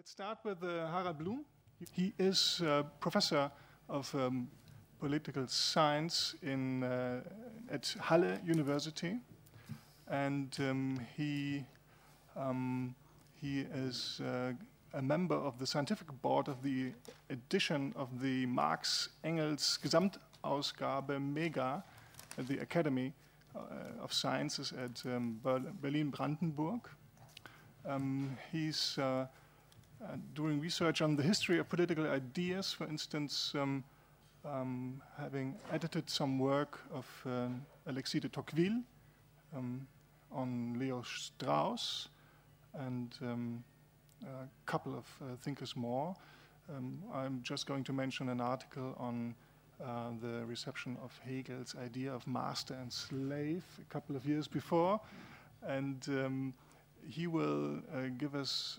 Let's start with uh, Harald Bluhm. He is uh, professor of um, political science in, uh, at Halle University, and um, he um, he is uh, a member of the scientific board of the edition of the Marx Engels Gesamtausgabe Mega at the Academy uh, of Sciences at um, Berlin Brandenburg. Um, he's uh, doing research on the history of political ideas, for instance, um, um, having edited some work of uh, Alexis de Tocqueville um, on Leo Strauss and um, a couple of uh, thinkers more. Um, I'm just going to mention an article on uh, the reception of Hegel's idea of master and slave a couple of years before. And um, he will uh, give us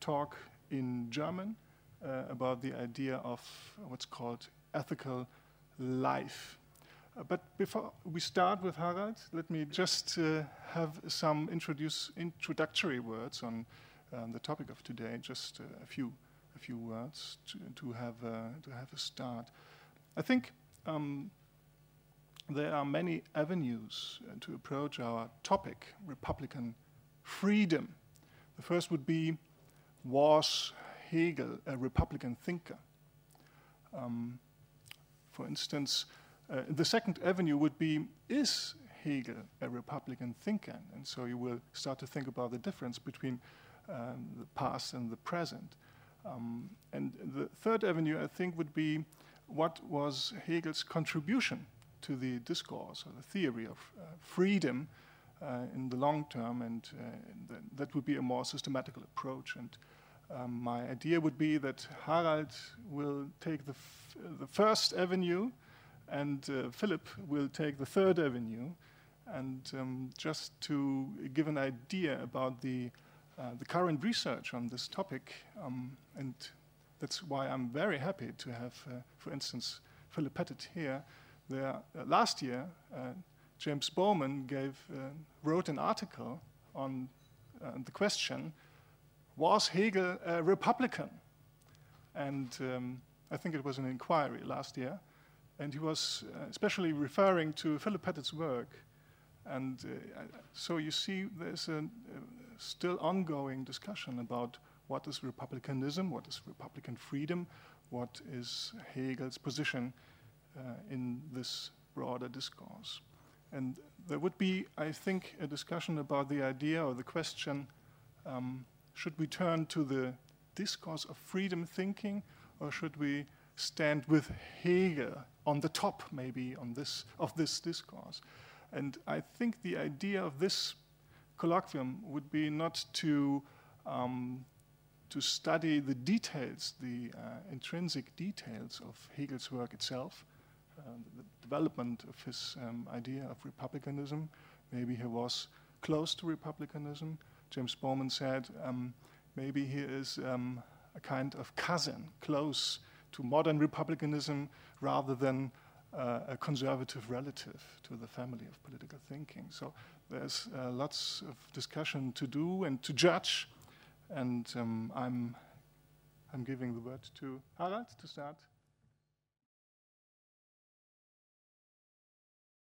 talk in German uh, about the idea of what's called ethical life. Uh, but before we start with Harald, let me just uh, have some introduce, introductory words on um, the topic of today, just uh, a few a few words to, to have uh, to have a start. I think um, there are many avenues to approach our topic, Republican freedom. The first would be was Hegel a Republican thinker? Um, for instance, uh, the second avenue would be is Hegel a Republican thinker? And so you will start to think about the difference between um, the past and the present. Um, and the third avenue, I think, would be what was Hegel's contribution to the discourse or the theory of uh, freedom in the long term, and uh, that would be a more systematical approach. And um, my idea would be that Harald will take the, the first avenue and uh, Philip will take the third avenue. And um, just to give an idea about the, uh, the current research on this topic, um, and that's why I'm very happy to have, uh, for instance, Philip Pettit here. There, uh, last year, uh, James Bohman gave, uh, wrote an article on the question was Hegel a Republican? And um, I think it was an inquiry last year. And he was uh, especially referring to Philip Pettit's work. And uh, so you see, there's a, a still ongoing discussion about what is republicanism, what is republican freedom, what is Hegel's position uh, in this broader discourse. And there would be, I think, a discussion about the idea or the question um, should we turn to the discourse of freedom thinking, or should we stand with Hegel on the top, maybe, on this, of this discourse? And I think the idea of this colloquium would be not to, um, to study the details, the uh, intrinsic details of Hegel's work itself, the development of his um, idea of republicanism. Maybe he was close to republicanism, James Bohman said, um, maybe he is um, a kind of cousin, close to modern republicanism rather than uh, a conservative relative to the family of political thinking. So there's uh, lots of discussion to do and to judge, and um, I'm, I'm giving the word to Harald to start.